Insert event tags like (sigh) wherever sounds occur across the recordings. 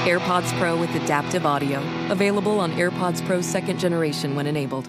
AirPods Pro with adaptive audio. Available on AirPods Pro second generation when enabled.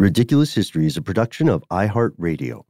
Ridiculous History is a production of iHeartRadio.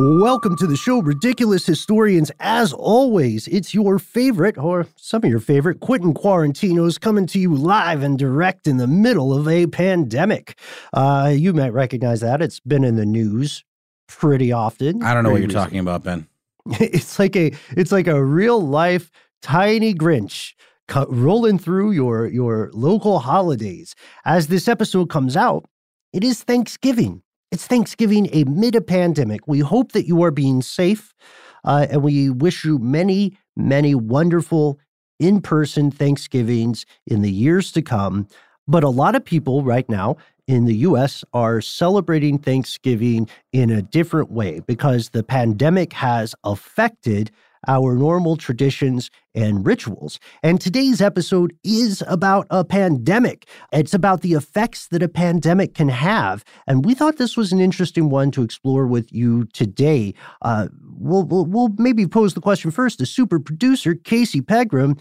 Welcome to the show, Ridiculous Historians. As always, it's your favorite, or some of your favorite, Quentin Quarantinos coming to you live and direct in the middle of a pandemic. Uh, you might recognize that. It's been in the news pretty often. I don't know what you're recently. talking about, Ben. (laughs) It's like a it's like a real life tiny Grinch rolling through your your local holidays. As this episode comes out, it is Thanksgiving. It's Thanksgiving amid a pandemic. We hope that you are being safe, uh, and we wish you many, many wonderful in person Thanksgivings in the years to come. But a lot of people right now in the US are celebrating Thanksgiving in a different way because the pandemic has affected our normal traditions and rituals. And today's episode is about a pandemic. It's about the effects that a pandemic can have. And we thought this was an interesting one to explore with you today. Uh, we'll, we'll, we'll maybe pose the question first to super producer Casey Pegram.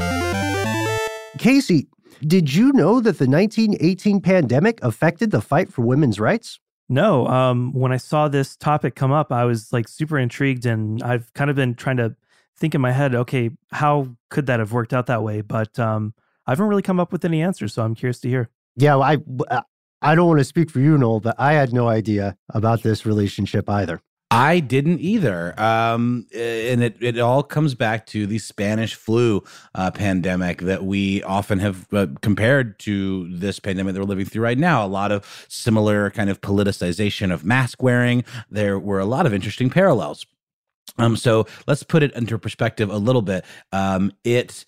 Casey, did you know that the 1918 pandemic affected the fight for women's rights? No. Um, when I saw this topic come up, I was like super intrigued, and I've kind of been trying to think in my head, okay, how could that have worked out that way? But um, I haven't really come up with any answers, so I'm curious to hear. Yeah, I I don't want to speak for you, Noel, but I had no idea about this relationship either. I didn't either. Um, and it, it all comes back to the Spanish flu uh, pandemic that we often have uh, compared to this pandemic that we're living through right now. A lot of similar kind of politicization of mask wearing. There were a lot of interesting parallels. Um, so let's put it into perspective a little bit. Um, it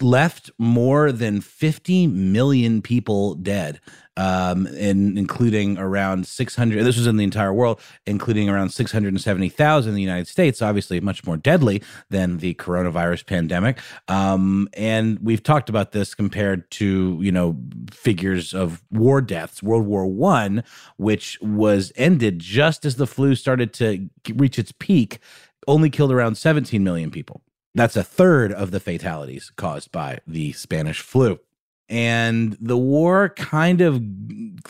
left more than 50 million people dead um in including around 600 this was in the entire world including around 670,000 in the United States obviously much more deadly than the coronavirus pandemic. Um and we've talked about this compared to you know figures of war deaths World War 1 which was ended just as the flu started to reach its peak only killed around 17 million people that's a third of the fatalities caused by the Spanish flu. And the war kind of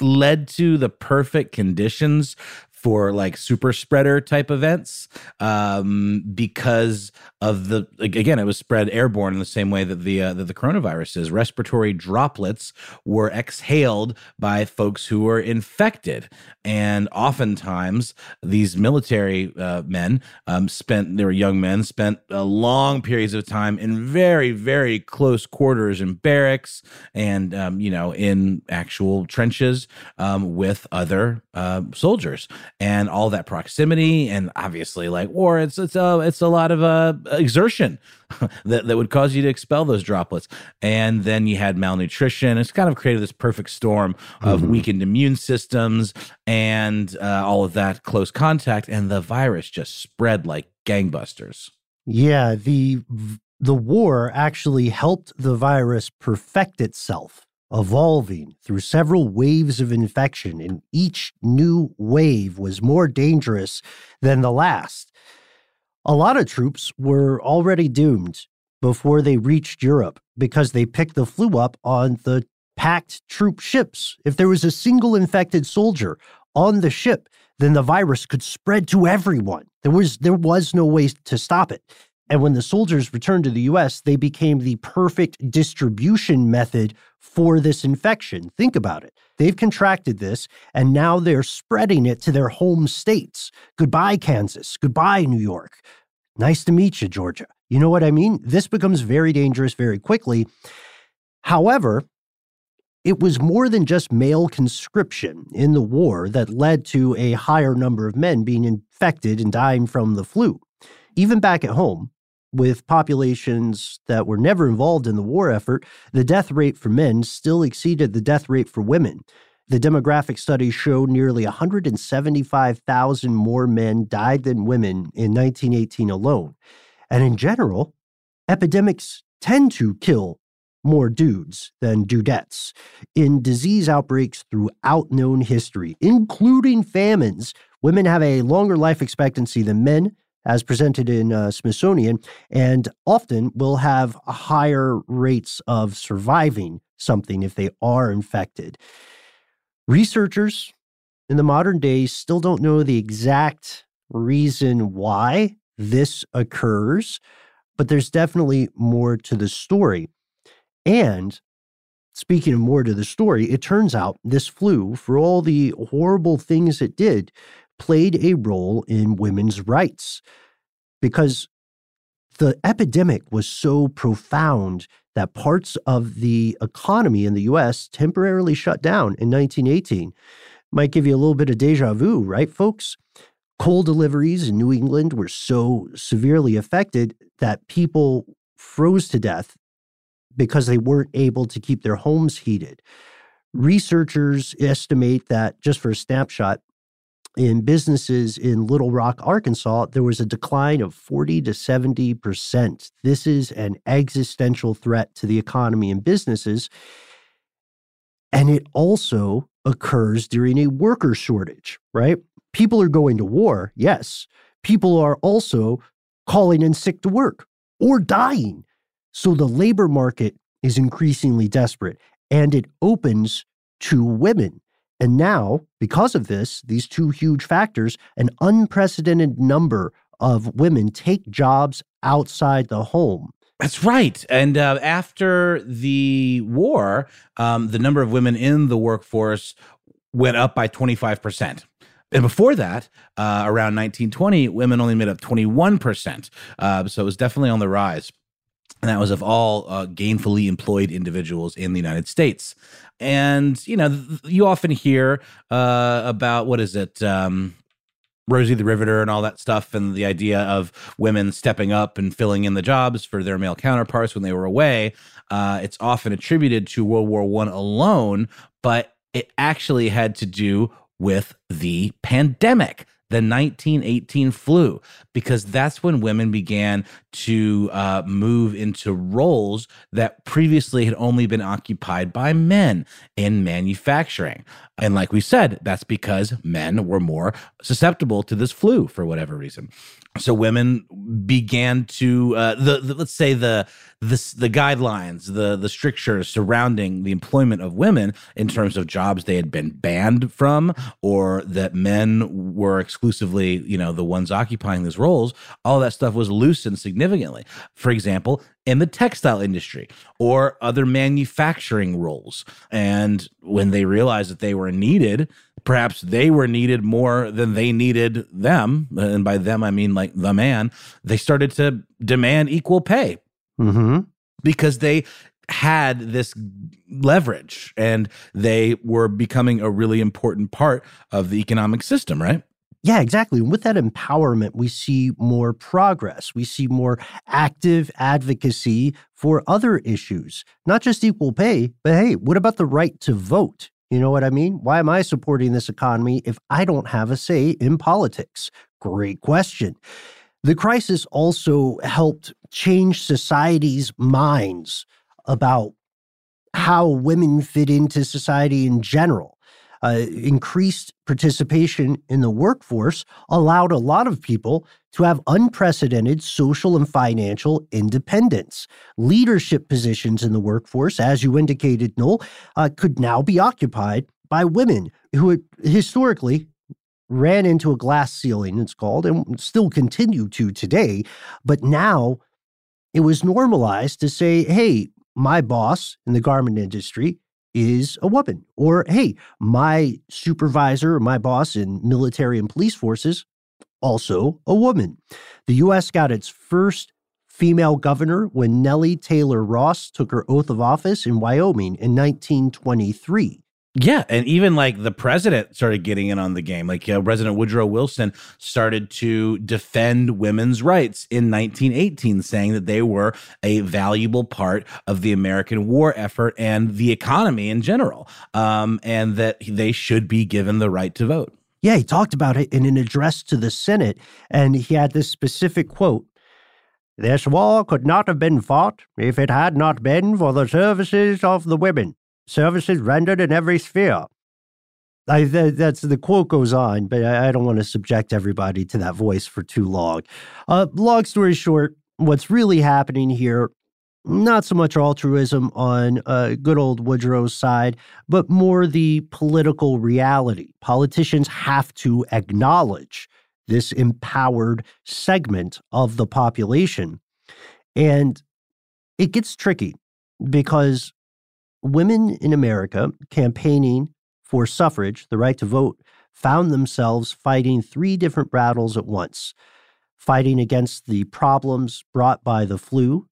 led to the perfect conditions for like super spreader type events um, because of the again it was spread airborne in the same way that the uh, that the coronavirus is. Respiratory droplets were exhaled by folks who were infected, and oftentimes these military uh, men um, spent they were young men spent uh, long periods of time in very very close quarters in barracks and um, you know in actual trenches um, with other uh, soldiers and all that proximity and obviously like war it's it's a it's a lot of uh, exertion (laughs) that, that would cause you to expel those droplets. And then you had malnutrition. It's kind of created this perfect storm of Mhm. weakened immune systems and uh, all of that close contact and the virus just spread like gangbusters. Yeah, the the war actually helped the virus perfect itself, evolving through several waves of infection, and each new wave was more dangerous than the last. A lot of troops were already doomed before they reached Europe because they picked the flu up on the packed troop ships. If there was a single infected soldier on the ship, then the virus could spread to everyone. There was there was no way to stop it. And when the soldiers returned to the US, they became the perfect distribution method for this infection. Think about it. They've contracted this and now they're spreading it to their home states. Goodbye, Kansas. Goodbye, New York. Nice to meet you, Georgia. You know what I mean? This becomes very dangerous very quickly. However, it was more than just male conscription in the war that led to a higher number of men being infected and dying from the flu. Even back at home, with populations that were never involved in the war effort, the death rate for men still exceeded the death rate for women. The demographic studies show nearly 175,000 more men died than women in 1918 alone. And in general, epidemics tend to kill more dudes than dudettes. In disease outbreaks throughout known history, including famines, women have a longer life expectancy than men, as presented in uh, Smithsonian, and often will have higher rates of surviving something if they are infected. Researchers in the modern day still don't know the exact reason why this occurs, but there's definitely more to the story. And speaking of more to the story, it turns out this flu, for all the horrible things it did, played a role in women's rights because the epidemic was so profound that parts of the economy in the US temporarily shut down in 1918. Might give you a little bit of deja vu, right, folks? Coal deliveries in New England were so severely affected that people froze to death because they weren't able to keep their homes heated. Researchers estimate that, just for a snapshot, in businesses in Little Rock, Arkansas, there was a decline of 40 to 70%. This is an existential threat to the economy and businesses. And it also occurs during a worker shortage, right? People are going to war, yes. People are also calling in sick to work or dying. So the labor market is increasingly desperate and it opens to women. And now, because of this, these two huge factors, an unprecedented number of women take jobs outside the home. That's right. And uh, after the war, um, the number of women in the workforce went up by 25%. And before that, uh, around 1920, women only made up 21%. Uh, so it was definitely on the rise. And that was of all uh, gainfully employed individuals in the United States. And, you know, you often hear uh, about what is it? Um, Rosie the Riveter and all that stuff, and the idea of women stepping up and filling in the jobs for their male counterparts when they were away. Uh, it's often attributed to World War One alone, but it actually had to do with the pandemic, the 1918 flu, because that's when women began to uh, move into roles that previously had only been occupied by men in manufacturing. And like we said, that's because men were more susceptible to this flu for whatever reason so women began to uh, the, the, let's say the the the guidelines the the strictures surrounding the employment of women in terms of jobs they had been banned from or that men were exclusively you know the ones occupying these roles all that stuff was loosened significantly. For example in the textile industry or other manufacturing roles. And when they realized that they were needed perhaps they were needed more than they needed them and by them i mean like the man they started to demand equal pay mm-hmm. because they had this leverage and they were becoming a really important part of the economic system right yeah, exactly. And with that empowerment, we see more progress. We see more active advocacy for other issues, not just equal pay, but hey, what about the right to vote? You know what I mean? Why am I supporting this economy if I don't have a say in politics? Great question. The crisis also helped change society's minds about how women fit into society in general uh, increased participation in the workforce allowed a lot of people to have unprecedented social and financial independence. Leadership positions in the workforce, as you indicated, Noel, uh, could now be occupied by women who historically ran into a glass ceiling, it's called, and still continue to today. But now it was normalized to say, hey, my boss in the garment industry is a woman. Or, hey, my supervisor, my boss in military and police forces, also a woman. The U.S. got its first female governor when Nellie Taylor Ross took her oath of office in Wyoming in 1923. Yeah, and even like the president started getting in on the game. Like uh, President Woodrow Wilson started to defend women's rights in 1918, saying that they were a valuable part of the American war effort and the economy in general, um, and that they should be given the right to vote. Yeah, he talked about it in an address to the Senate, and he had this specific quote. This war could not have been fought if it had not been for the services of the women services rendered in every sphere. I, that's the quote goes on, but I, I, don't want to subject everybody to that voice for too long. Uh, long story short, what's really happening here, not so much altruism on uh, good old Woodrow's side, but more the political reality. Politicians have to acknowledge this empowered segment of the population. And it gets tricky because women in America campaigning for suffrage, the right to vote, found themselves fighting three different battles at once fighting against the problems brought by the flu,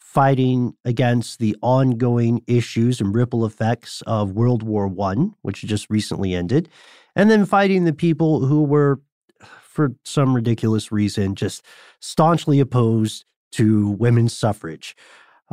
fighting against the ongoing issues and ripple effects of World War I, which just recently ended, and then fighting the people who were, for some ridiculous reason, just staunchly opposed to women's suffrage.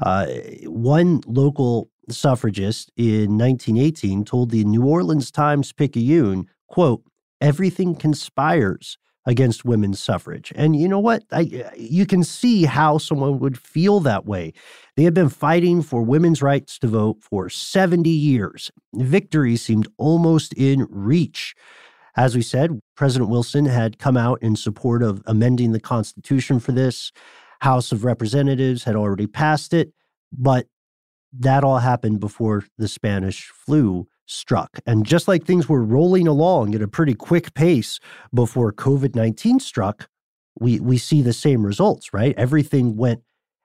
Uh, one local suffragist in 1918 told the New Orleans Times Picayune, quote, everything conspires against women's suffrage. And you know what? I, uh, you can see how someone would feel that way. They had been fighting for women's rights to vote for 70 years. Victory seemed almost in reach. As we said, President Wilson had come out in support of amending the Constitution for this. House of Representatives had already passed it, but that all happened before the Spanish flu struck. And just like things were rolling along at a pretty quick pace before COVID 19 struck, we, we see the same results, right? Everything went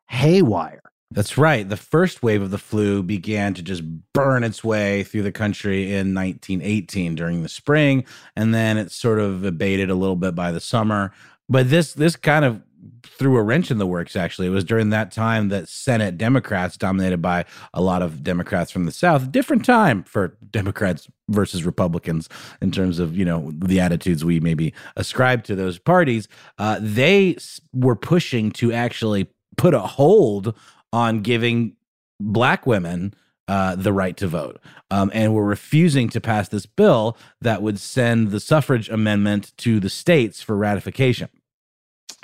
haywire. That's right. The first wave of the flu began to just burn its way through the country in 1918 during the spring, and then it sort of abated a little bit by the summer. But this this kind of threw a wrench in the works actually it was during that time that senate democrats dominated by a lot of democrats from the south different time for democrats versus republicans in terms of you know the attitudes we maybe ascribe to those parties uh, they were pushing to actually put a hold on giving black women uh, the right to vote. Um, and were refusing to pass this bill that would send the suffrage amendment to the states for ratification.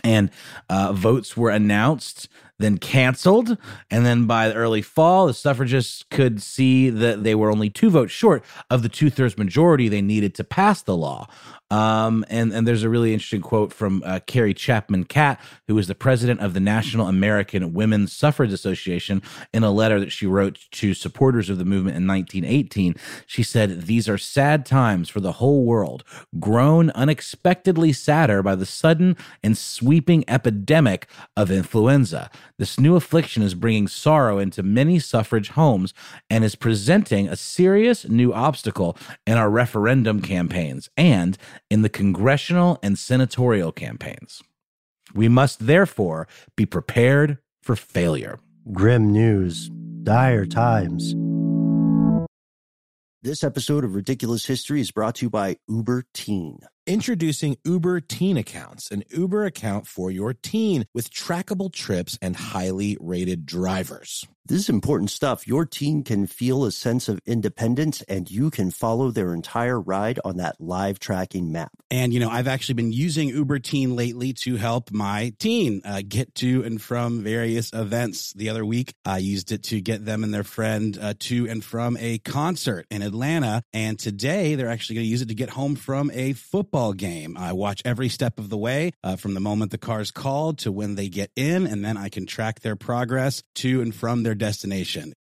And uh, votes were announced then canceled and then by the early fall the suffragists could see that they were only two votes short of the two-thirds majority they needed to pass the law um, and and there's a really interesting quote from uh, Carrie Chapman Catt, who is the president of the National American Women's Suffrage Association, in a letter that she wrote to supporters of the movement in 1918. She said, "These are sad times for the whole world, grown unexpectedly sadder by the sudden and sweeping epidemic of influenza. This new affliction is bringing sorrow into many suffrage homes and is presenting a serious new obstacle in our referendum campaigns and." in the congressional and senatorial campaigns. We must therefore be prepared for failure. Grim news, dire times. This episode of Ridiculous History is brought to you by Uber Teen. Introducing Uber Teen Accounts, an Uber account for your teen with trackable trips and highly rated drivers. This is important stuff. Your teen can feel a sense of independence and you can follow their entire ride on that live tracking map. And, you know, I've actually been using Uber Teen lately to help my teen uh, get to and from various events. The other week, I used it to get them and their friend uh, to and from a concert in Atlanta. And today, they're actually going to use it to get home from a football game. I watch every step of the way uh, from the moment the car's called to when they get in, and then I can track their progress to and from their destination.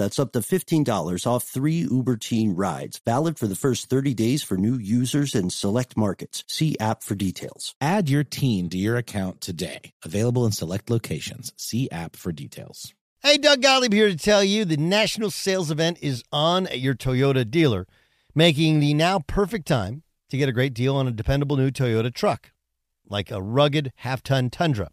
That's up to $15 off three Uber Teen rides. Valid for the first 30 days for new users in select markets. See app for details. Add your teen to your account today. Available in select locations. See app for details. Hey, Doug Gottlieb here to tell you the national sales event is on at your Toyota dealer, making the now perfect time to get a great deal on a dependable new Toyota truck, like a rugged half ton Tundra.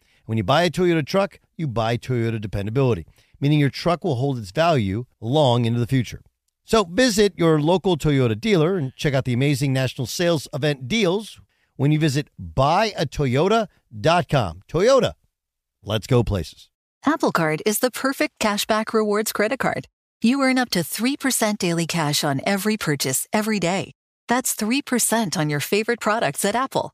When you buy a Toyota truck, you buy Toyota dependability, meaning your truck will hold its value long into the future. So visit your local Toyota dealer and check out the amazing national sales event deals when you visit buyatoyota.com. Toyota, let's go places. Apple Card is the perfect cashback rewards credit card. You earn up to 3% daily cash on every purchase every day. That's 3% on your favorite products at Apple.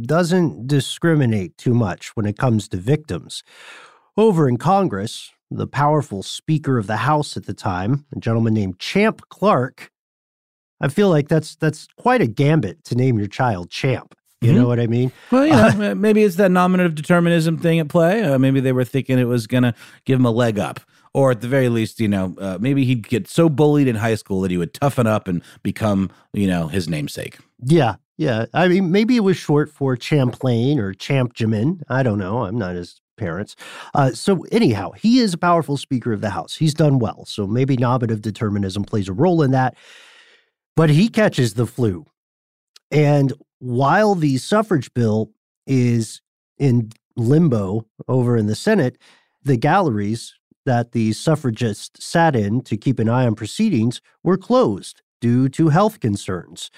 doesn't discriminate too much when it comes to victims. Over in Congress, the powerful Speaker of the House at the time, a gentleman named Champ Clark, I feel like that's that's quite a gambit to name your child Champ. You mm-hmm. know what I mean? Well, you (laughs) know, maybe it's that nominative determinism thing at play. Uh, maybe they were thinking it was going to give him a leg up. Or at the very least, you know, uh, maybe he'd get so bullied in high school that he would toughen up and become, you know, his namesake. Yeah, yeah, I mean, maybe it was short for Champlain or Champjamin. I don't know. I'm not his parents. Uh, so, anyhow, he is a powerful Speaker of the House. He's done well. So, maybe nominative determinism plays a role in that. But he catches the flu. And while the suffrage bill is in limbo over in the Senate, the galleries that the suffragists sat in to keep an eye on proceedings were closed due to health concerns.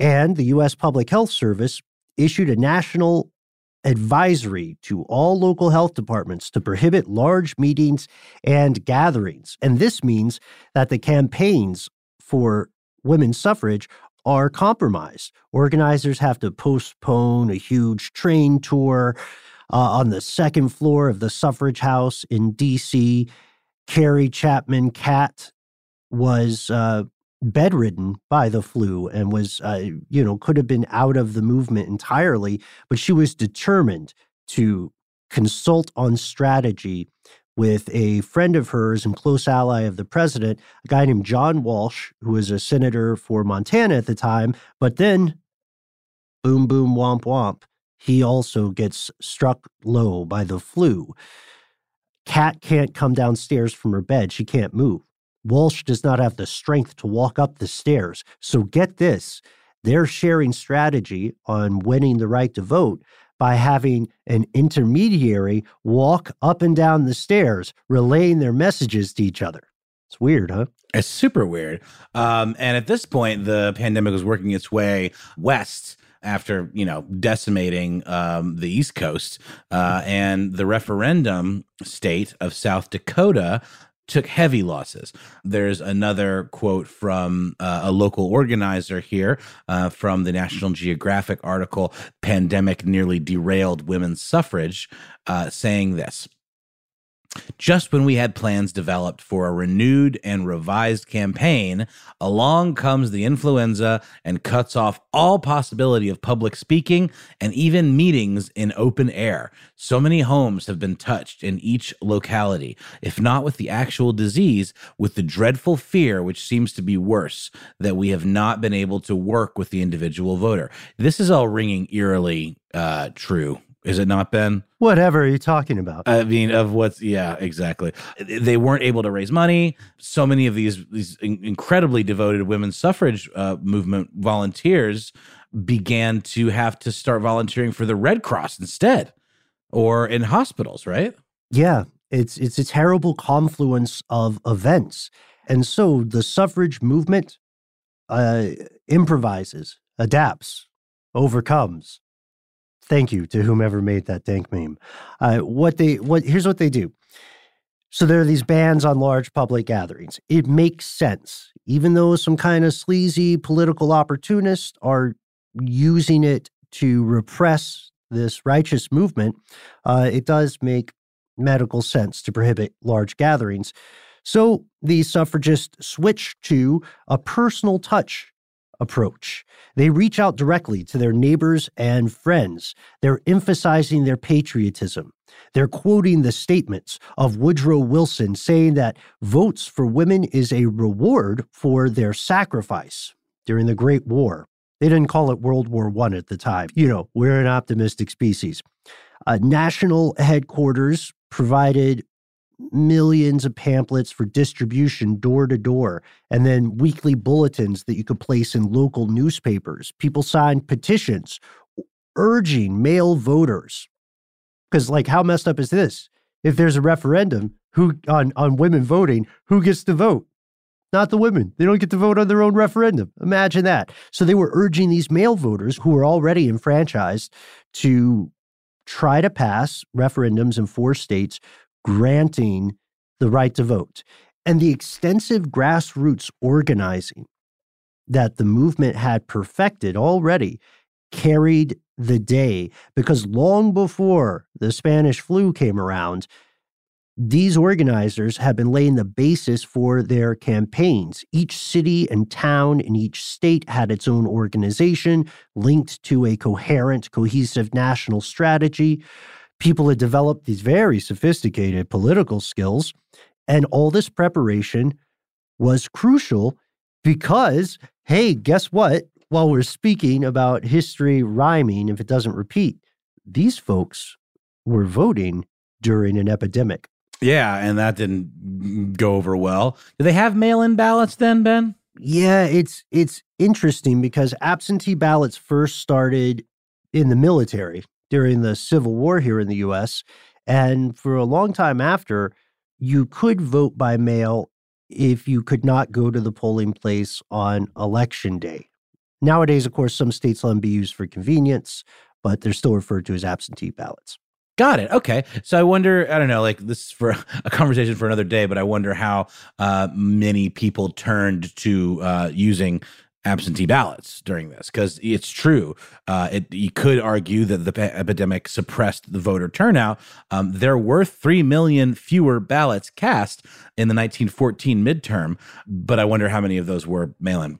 And the U.S. Public Health Service issued a national advisory to all local health departments to prohibit large meetings and gatherings. And this means that the campaigns for women's suffrage are compromised. Organizers have to postpone a huge train tour uh, on the second floor of the suffrage house in DC. Carrie Chapman Catt was uh, bedridden by the flu and was, uh, you know, could have been out of the movement entirely, but she was determined to consult on strategy with a friend of hers and close ally of the president, a guy named John Walsh, who was a senator for Montana at the time. But then, boom, boom, womp, womp, he also gets struck low by the flu. Catt can't come downstairs from her bed. She can't move. Walsh does not have the strength to walk up the stairs. So get this they're sharing strategy on winning the right to vote by having an intermediary walk up and down the stairs, relaying their messages to each other. It's weird, huh? It's super weird. Um, and at this point, the pandemic was working its way west after you know decimating um, the East Coast, uh, and the referendum state of South Dakota took heavy losses. There's another quote from uh, a local organizer here uh, from the National Geographic article, Pandemic Nearly Derailed Women's Suffrage, uh, saying this. Just when we had plans developed for a renewed and revised campaign, along comes the influenza and cuts off all possibility of public speaking and even meetings in open air. So many homes have been touched in each locality, if not with the actual disease, with the dreadful fear, which seems to be worse, that we have not been able to work with the individual voter. This is all ringing eerily uh, true is it not, Ben? Whatever are you talking about? I mean, of what's yeah, exactly. They weren't able to raise money. So many of these these incredibly devoted women's suffrage uh, movement volunteers began to have to start volunteering for the Red Cross instead, or in hospitals. Right? Yeah, it's it's a terrible confluence of events, and so the suffrage movement uh, improvises, adapts, overcomes Thank you to whomever made that dank meme. Uh, what they what here's what they do. So there are these bans on large public gatherings. It makes sense, even though some kind of sleazy political opportunists are using it to repress this righteous movement. Uh, it does make medical sense to prohibit large gatherings. So the suffragists switch to a personal touch approach. They reach out directly to their neighbors and friends. They're emphasizing their patriotism. They're quoting the statements of Woodrow Wilson saying that votes for women is a reward for their sacrifice during the Great War. They didn't call it World War I at the time. You know, we're an optimistic species. Uh, national headquarters provided millions of pamphlets for distribution door to door, and then weekly bulletins that you could place in local newspapers. People signed petitions urging male voters. Because, like, how messed up is this? If there's a referendum who on, on women voting, who gets to vote? Not the women. They don't get to vote on their own referendum. Imagine that. So they were urging these male voters who were already enfranchised to try to pass referendums in four states granting the right to vote. And the extensive grassroots organizing that the movement had perfected already carried the day because long before the Spanish flu came around, these organizers had been laying the basis for their campaigns. Each city and town in each state had its own organization linked to a coherent, cohesive national strategy people had developed these very sophisticated political skills. And all this preparation was crucial because, hey, guess what? While we're speaking about history rhyming, if it doesn't repeat, these folks were voting during an epidemic. Yeah, and that didn't go over well. Do they have mail-in ballots then, Ben? Yeah, it's it's interesting because absentee ballots first started in the military during the Civil War here in the US. And for a long time after, you could vote by mail if you could not go to the polling place on election day. Nowadays, of course, some states let them be used for convenience, but they're still referred to as absentee ballots. Got it. Okay. So I wonder, I don't know, like this is for (laughs) a conversation for another day, but I wonder how uh, many people turned to uh, using absentee ballots during this because it's true. Uh, it, you could argue that the epidemic suppressed the voter turnout. Um, there were 3 million fewer ballots cast in the 1914 midterm, but I wonder how many of those were mail in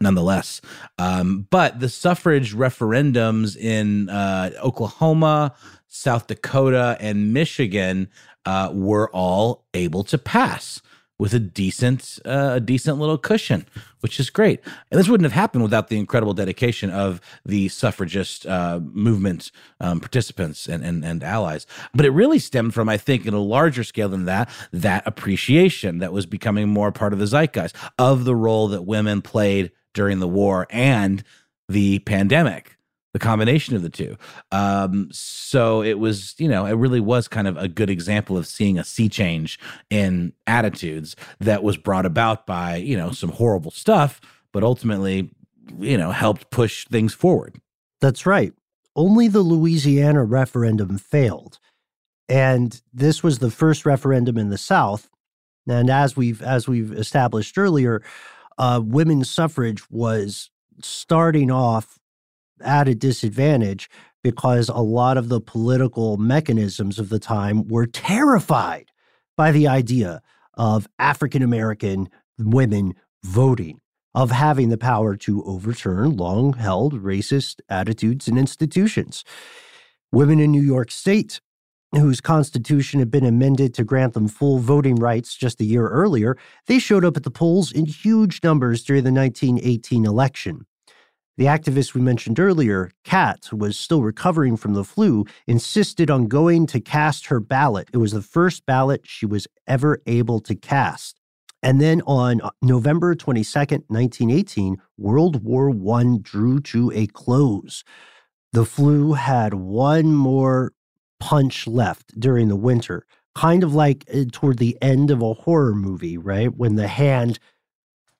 nonetheless. Um, but the suffrage referendums in uh, Oklahoma, South Dakota, and Michigan uh, were all able to pass with a decent, uh, a decent little cushion, which is great. And this wouldn't have happened without the incredible dedication of the suffragist uh, movement um, participants and, and and allies. But it really stemmed from, I think, in a larger scale than that, that appreciation that was becoming more part of the zeitgeist of the role that women played during the war and the pandemic the combination of the two. Um, so it was, you know, it really was kind of a good example of seeing a sea change in attitudes that was brought about by, you know, some horrible stuff, but ultimately, you know, helped push things forward. That's right. Only the Louisiana referendum failed. And this was the first referendum in the South. And as we've as we've established earlier, uh, women's suffrage was starting off at a disadvantage because a lot of the political mechanisms of the time were terrified by the idea of African American women voting, of having the power to overturn long held racist attitudes and institutions. Women in New York State, whose constitution had been amended to grant them full voting rights just a year earlier, they showed up at the polls in huge numbers during the 1918 election. The activist we mentioned earlier, Catt, who was still recovering from the flu, insisted on going to cast her ballot. It was the first ballot she was ever able to cast. And then on uh, November 22nd, 1918, World War I drew to a close. The flu had one more punch left during the winter, kind of like uh, toward the end of a horror movie, right? When the hand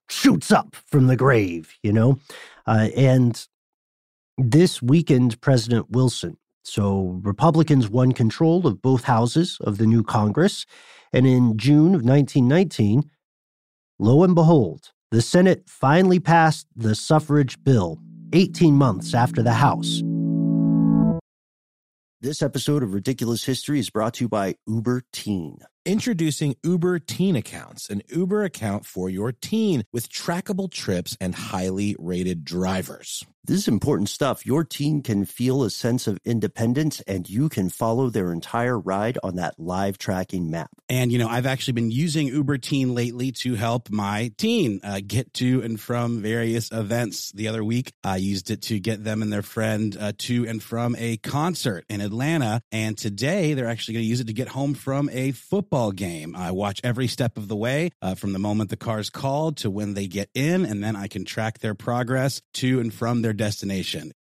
shoots up from the grave, you know? Uh, and this weakened President Wilson. So Republicans won control of both houses of the new Congress. And in June of 1919, lo and behold, the Senate finally passed the suffrage bill 18 months after the House. This episode of Ridiculous History is brought to you by Uber Teen. Introducing Uber Teen Accounts, an Uber account for your teen with trackable trips and highly rated drivers. This is important stuff. Your teen can feel a sense of independence and you can follow their entire ride on that live tracking map. And, you know, I've actually been using Uber Teen lately to help my teen uh, get to and from various events. The other week, I used it to get them and their friend uh, to and from a concert in Atlanta. And today, they're actually going to use it to get home from a football game. I watch every step of the way uh, from the moment the car's called to when they get in, and then I can track their progress to and from their destination.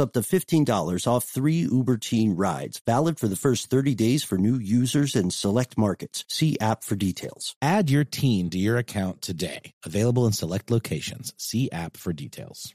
up to $15 off three Uber Teen rides. Valid for the first 30 days for new users in select markets. See app for details. Add your teen to your account today. Available in select locations. See app for details.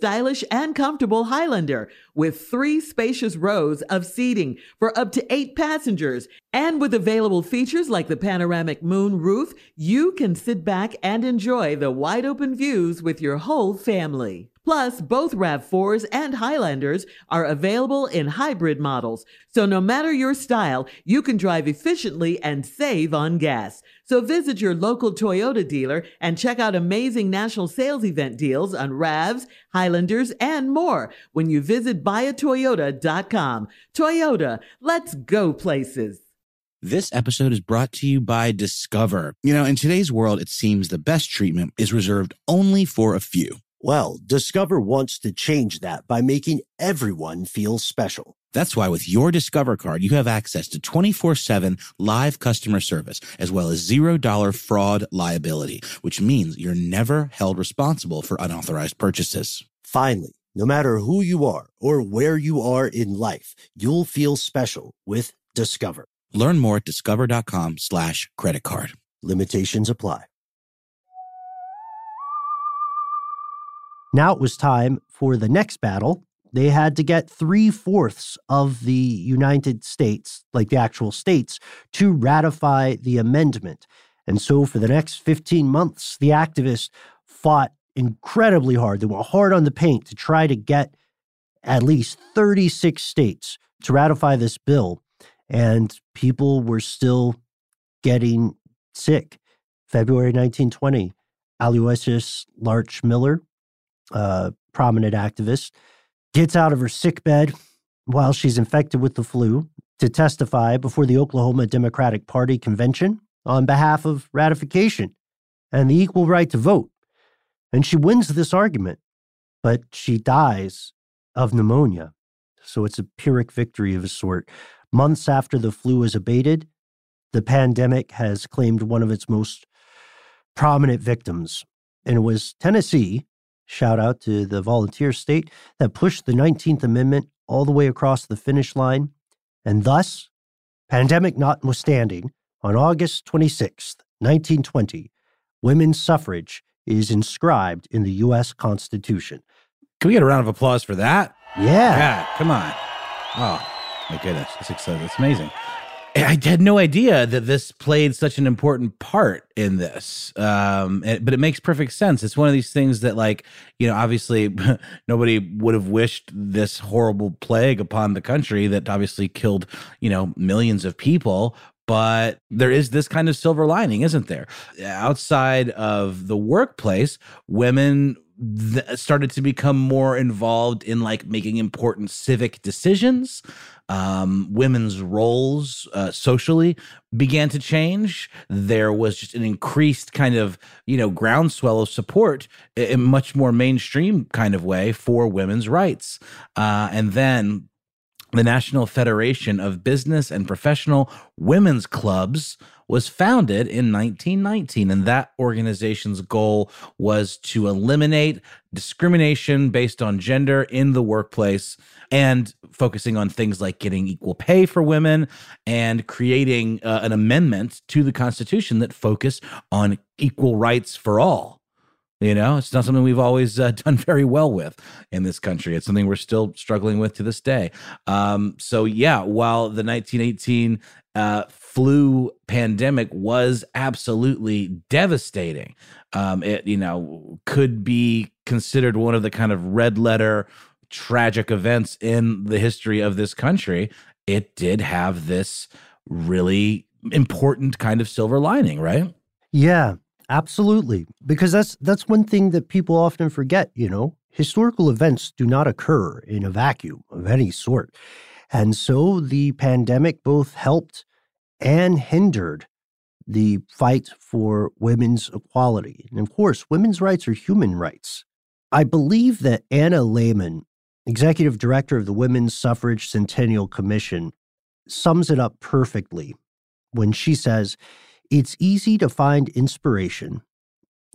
stylish and comfortable Highlander with three spacious rows of seating for up to eight passengers. And with available features like the panoramic moon roof, you can sit back and enjoy the wide open views with your whole family. Plus, both RAV4s and Highlanders are available in hybrid models. So no matter your style, you can drive efficiently and save on gas. So visit your local Toyota dealer and check out amazing national sales event deals on RAVs, Highlanders, and more when you visit buyatoyota.com. Toyota, let's go places. This episode is brought to you by Discover. You know, in today's world, it seems the best treatment is reserved only for a few. Well, Discover wants to change that by making everyone feel special. That's why with your Discover card, you have access to 24 7 live customer service, as well as $0 fraud liability, which means you're never held responsible for unauthorized purchases. Finally, no matter who you are or where you are in life, you'll feel special with Discover. Learn more at discover.com slash credit card. Limitations apply. Now it was time for the next battle. They had to get three fourths of the United States, like the actual states, to ratify the amendment. And so for the next 15 months, the activists fought incredibly hard. They went hard on the paint to try to get at least 36 states to ratify this bill. And people were still getting sick. February 1920, Aloysius Larch Miller, a prominent activist, gets out of her sick bed while she's infected with the flu to testify before the Oklahoma Democratic Party convention on behalf of ratification and the equal right to vote. And she wins this argument, but she dies of pneumonia. So it's a Pyrrhic victory of a sort. Months after the flu is abated, the pandemic has claimed one of its most prominent victims. And it was Tennessee, shout out to the volunteer state, that pushed the 19th Amendment all the way across the finish line. And thus, pandemic notwithstanding, on August 26th, 1920, women's suffrage is inscribed in the U.S. Constitution. Can we get a round of applause for that? Yeah. God, come on. Oh, my goodness. That's exciting. It's amazing. I had no idea that this played such an important part in this. Um, and- but it makes perfect sense. It's one of these things that, like, you know, obviously (laughs) nobody would have wished this horrible plague upon the country that obviously killed, you know, millions of people. But there is this kind of silver lining, isn't there? Outside of the workplace, women th- started to become more involved in like making important civic decisions. Um, women's roles uh, socially began to change. There was just an increased kind of, you know, groundswell of support in much more mainstream kind of way for women's rights. Uh, and then the National Federation of Business and Professional Women's Clubs was founded in 1919. And that organization's goal was to eliminate discrimination based on gender in the workplace and focusing on things like getting equal pay for women and creating uh, an amendment to the Constitution that focused on equal rights for all. You know, it's not something we've always uh, (laughs) done very well with in this country. It's something we're still struggling with to this day. Um, so, yeah, while the 1918 uh, flu pandemic was absolutely devastating, um, it, you know, could be considered one of the kind of red letter tragic events in the history of this country. It did have this really important kind of silver lining, right? Yeah, absolutely. Because that's that's one thing that people often forget, you know. Historical events do not occur in a vacuum of any sort. And so the pandemic both helped and hindered the fight for women's equality. And of course, women's rights are human rights. I believe that Anna Laymon, executive director of the Women's Suffrage Centennial Commission, sums it up perfectly when she says, It's easy to find inspiration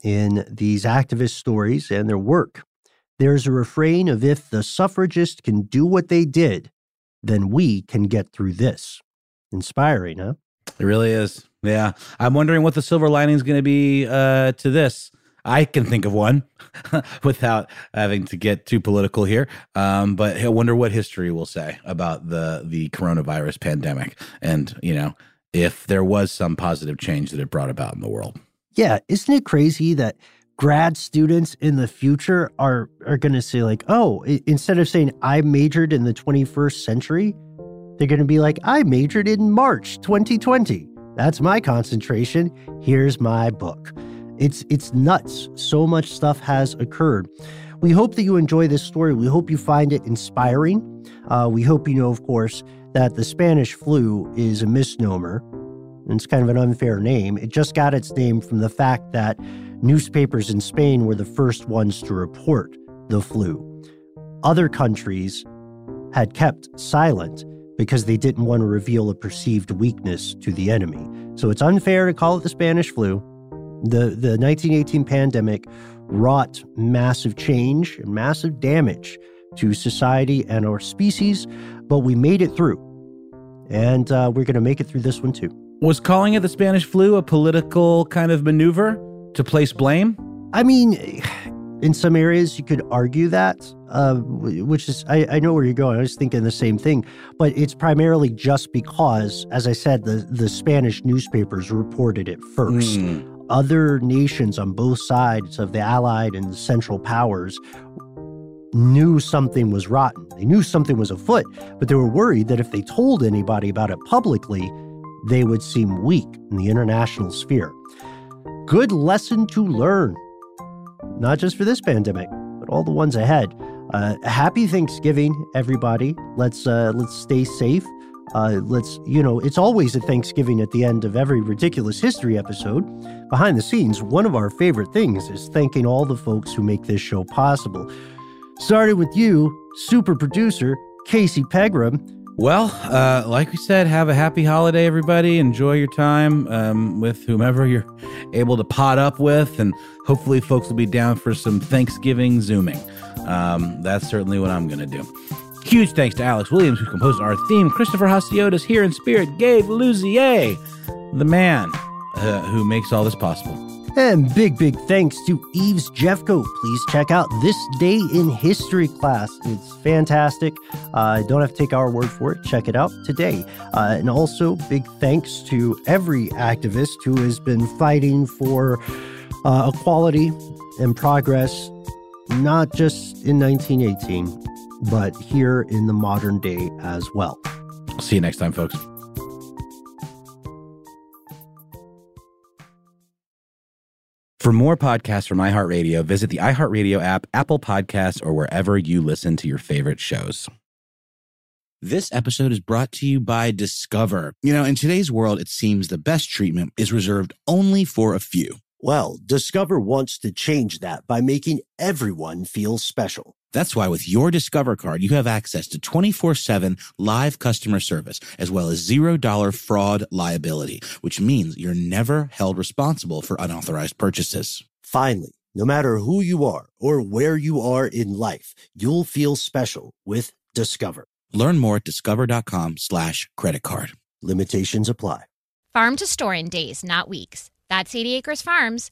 in these activist stories and their work. There's a refrain of if the suffragists can do what they did, then we can get through this. Inspiring, huh? It really is. Yeah. I'm wondering what the silver lining is going to be uh, to this. I can think of one (laughs) without having to get too political here. Um, but I wonder what history will say about the the coronavirus pandemic, and you know if there was some positive change that it brought about in the world. Yeah, isn't it crazy that grad students in the future are are going to say like, "Oh, instead of saying I majored in the 21st century, they're going to be like, I majored in March 2020. That's my concentration. Here's my book." It's it's nuts. So much stuff has occurred. We hope that you enjoy this story. We hope you find it inspiring. Uh, we hope you know, of course, that the Spanish flu is a misnomer. It's kind of an unfair name. It just got its name from the fact that newspapers in Spain were the first ones to report the flu. Other countries had kept silent because they didn't want to reveal a perceived weakness to the enemy. So it's unfair to call it the Spanish flu. The, the 1918 pandemic wrought massive change and massive damage to society and our species, but we made it through. And uh, we're going to make it through this one too. Was calling it the Spanish flu a political kind of maneuver to place blame? I mean, in some areas you could argue that, uh, which is, I, I know where you're going. I was thinking the same thing, but it's primarily just because, as I said, the, the Spanish newspapers reported it first. Mm other nations on both sides of the Allied and Central Powers knew something was rotten. They knew something was afoot, but they were worried that if they told anybody about it publicly, they would seem weak in the international sphere. Good lesson to learn, not just for this pandemic, but all the ones ahead. Uh, happy Thanksgiving, everybody. Let's uh, let's stay safe. Uh, let's, you know, it's always a Thanksgiving at the end of every ridiculous history episode. Behind the scenes, one of our favorite things is thanking all the folks who make this show possible. Started with you, super producer Casey Pegram. Well, uh, like we said, have a happy holiday, everybody. Enjoy your time um, with whomever you're able to pot up with, and hopefully, folks will be down for some Thanksgiving zooming. Um, that's certainly what I'm going to do. Huge thanks to Alex Williams, who composed our theme, Christopher Hasiotis here in spirit, Gabe Luzier, the man uh, who makes all this possible. And big, big thanks to Eves Jeffcoat. Please check out This Day in History class. It's fantastic. Uh, don't have to take our word for it. Check it out today. Uh, and also, big thanks to every activist who has been fighting for uh, equality and progress, not just in 1918 but here in the modern day as well. See you next time, folks. For more podcasts from iHeartRadio, visit the iHeartRadio app, Apple Podcasts, or wherever you listen to your favorite shows. This episode is brought to you by Discover. You know, in today's world, it seems the best treatment is reserved only for a few. Well, Discover wants to change that by making everyone feel special. That's why with your Discover card, you have access to 24 7 live customer service, as well as $0 fraud liability, which means you're never held responsible for unauthorized purchases. Finally, no matter who you are or where you are in life, you'll feel special with Discover. Learn more at discover.com slash credit card. Limitations apply. Farm to store in days, not weeks. That's 80 Acres Farms.